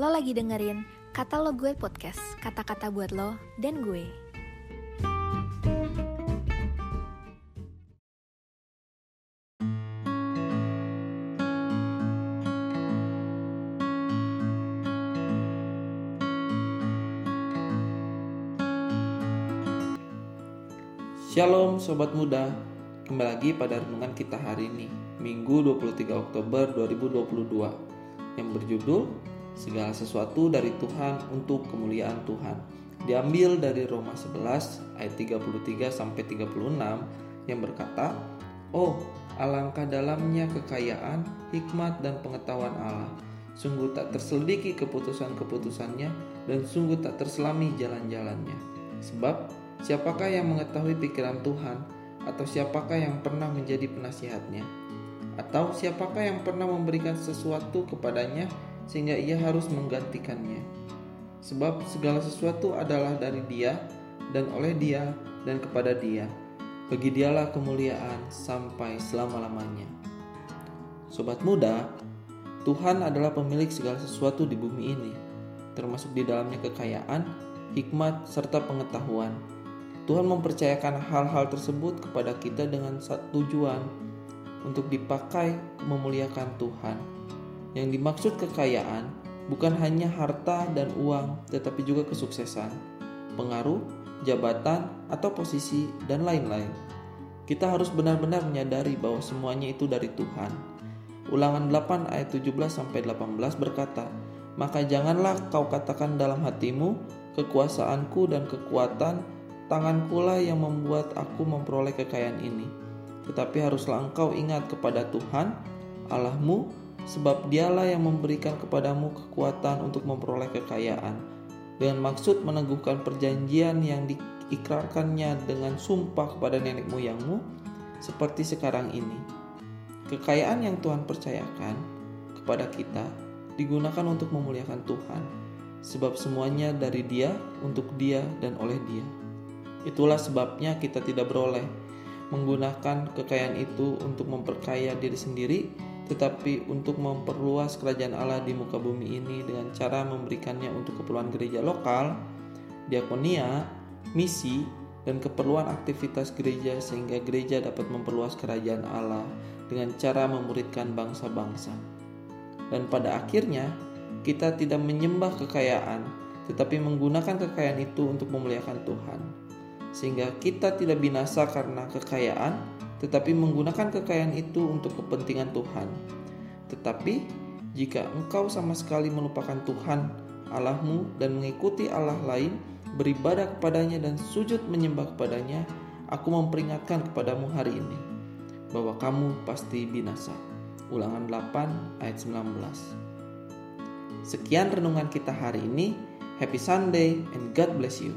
Lo lagi dengerin Kata Lo Gue Podcast, kata-kata buat lo dan gue. Shalom sobat muda, kembali lagi pada renungan kita hari ini, Minggu 23 Oktober 2022 yang berjudul Segala sesuatu dari Tuhan untuk kemuliaan Tuhan. Diambil dari Roma 11 ayat 33 sampai 36 yang berkata, "Oh, alangkah dalamnya kekayaan, hikmat dan pengetahuan Allah. Sungguh tak terselidiki keputusan-keputusannya dan sungguh tak terselami jalan-jalannya. Sebab Siapakah yang mengetahui pikiran Tuhan? Atau siapakah yang pernah menjadi penasihatnya? Atau siapakah yang pernah memberikan sesuatu kepadanya sehingga ia harus menggantikannya? Sebab segala sesuatu adalah dari dia dan oleh dia dan kepada dia. Bagi dialah kemuliaan sampai selama-lamanya. Sobat muda, Tuhan adalah pemilik segala sesuatu di bumi ini, termasuk di dalamnya kekayaan, hikmat, serta pengetahuan. Tuhan mempercayakan hal-hal tersebut kepada kita dengan satu tujuan untuk dipakai memuliakan Tuhan. Yang dimaksud kekayaan bukan hanya harta dan uang, tetapi juga kesuksesan, pengaruh, jabatan, atau posisi, dan lain-lain. Kita harus benar-benar menyadari bahwa semuanya itu dari Tuhan. Ulangan 8 ayat 17 sampai 18 berkata, "Maka janganlah kau katakan dalam hatimu, kekuasaanku dan kekuatan Tangankulah yang membuat aku memperoleh kekayaan ini. Tetapi haruslah engkau ingat kepada Tuhan, Allahmu, sebab dialah yang memberikan kepadamu kekuatan untuk memperoleh kekayaan. Dengan maksud meneguhkan perjanjian yang diikrarkannya dengan sumpah kepada nenek moyangmu, seperti sekarang ini. Kekayaan yang Tuhan percayakan kepada kita digunakan untuk memuliakan Tuhan, sebab semuanya dari Dia, untuk Dia, dan oleh Dia. Itulah sebabnya kita tidak beroleh menggunakan kekayaan itu untuk memperkaya diri sendiri, tetapi untuk memperluas kerajaan Allah di muka bumi ini dengan cara memberikannya untuk keperluan gereja lokal, diakonia, misi, dan keperluan aktivitas gereja sehingga gereja dapat memperluas kerajaan Allah dengan cara memuridkan bangsa-bangsa. Dan pada akhirnya, kita tidak menyembah kekayaan, tetapi menggunakan kekayaan itu untuk memuliakan Tuhan sehingga kita tidak binasa karena kekayaan, tetapi menggunakan kekayaan itu untuk kepentingan Tuhan. Tetapi jika engkau sama sekali melupakan Tuhan Allahmu dan mengikuti Allah lain, beribadah kepadanya dan sujud menyembah kepadanya, aku memperingatkan kepadamu hari ini bahwa kamu pasti binasa. Ulangan 8 ayat 19. Sekian renungan kita hari ini. Happy Sunday and God bless you.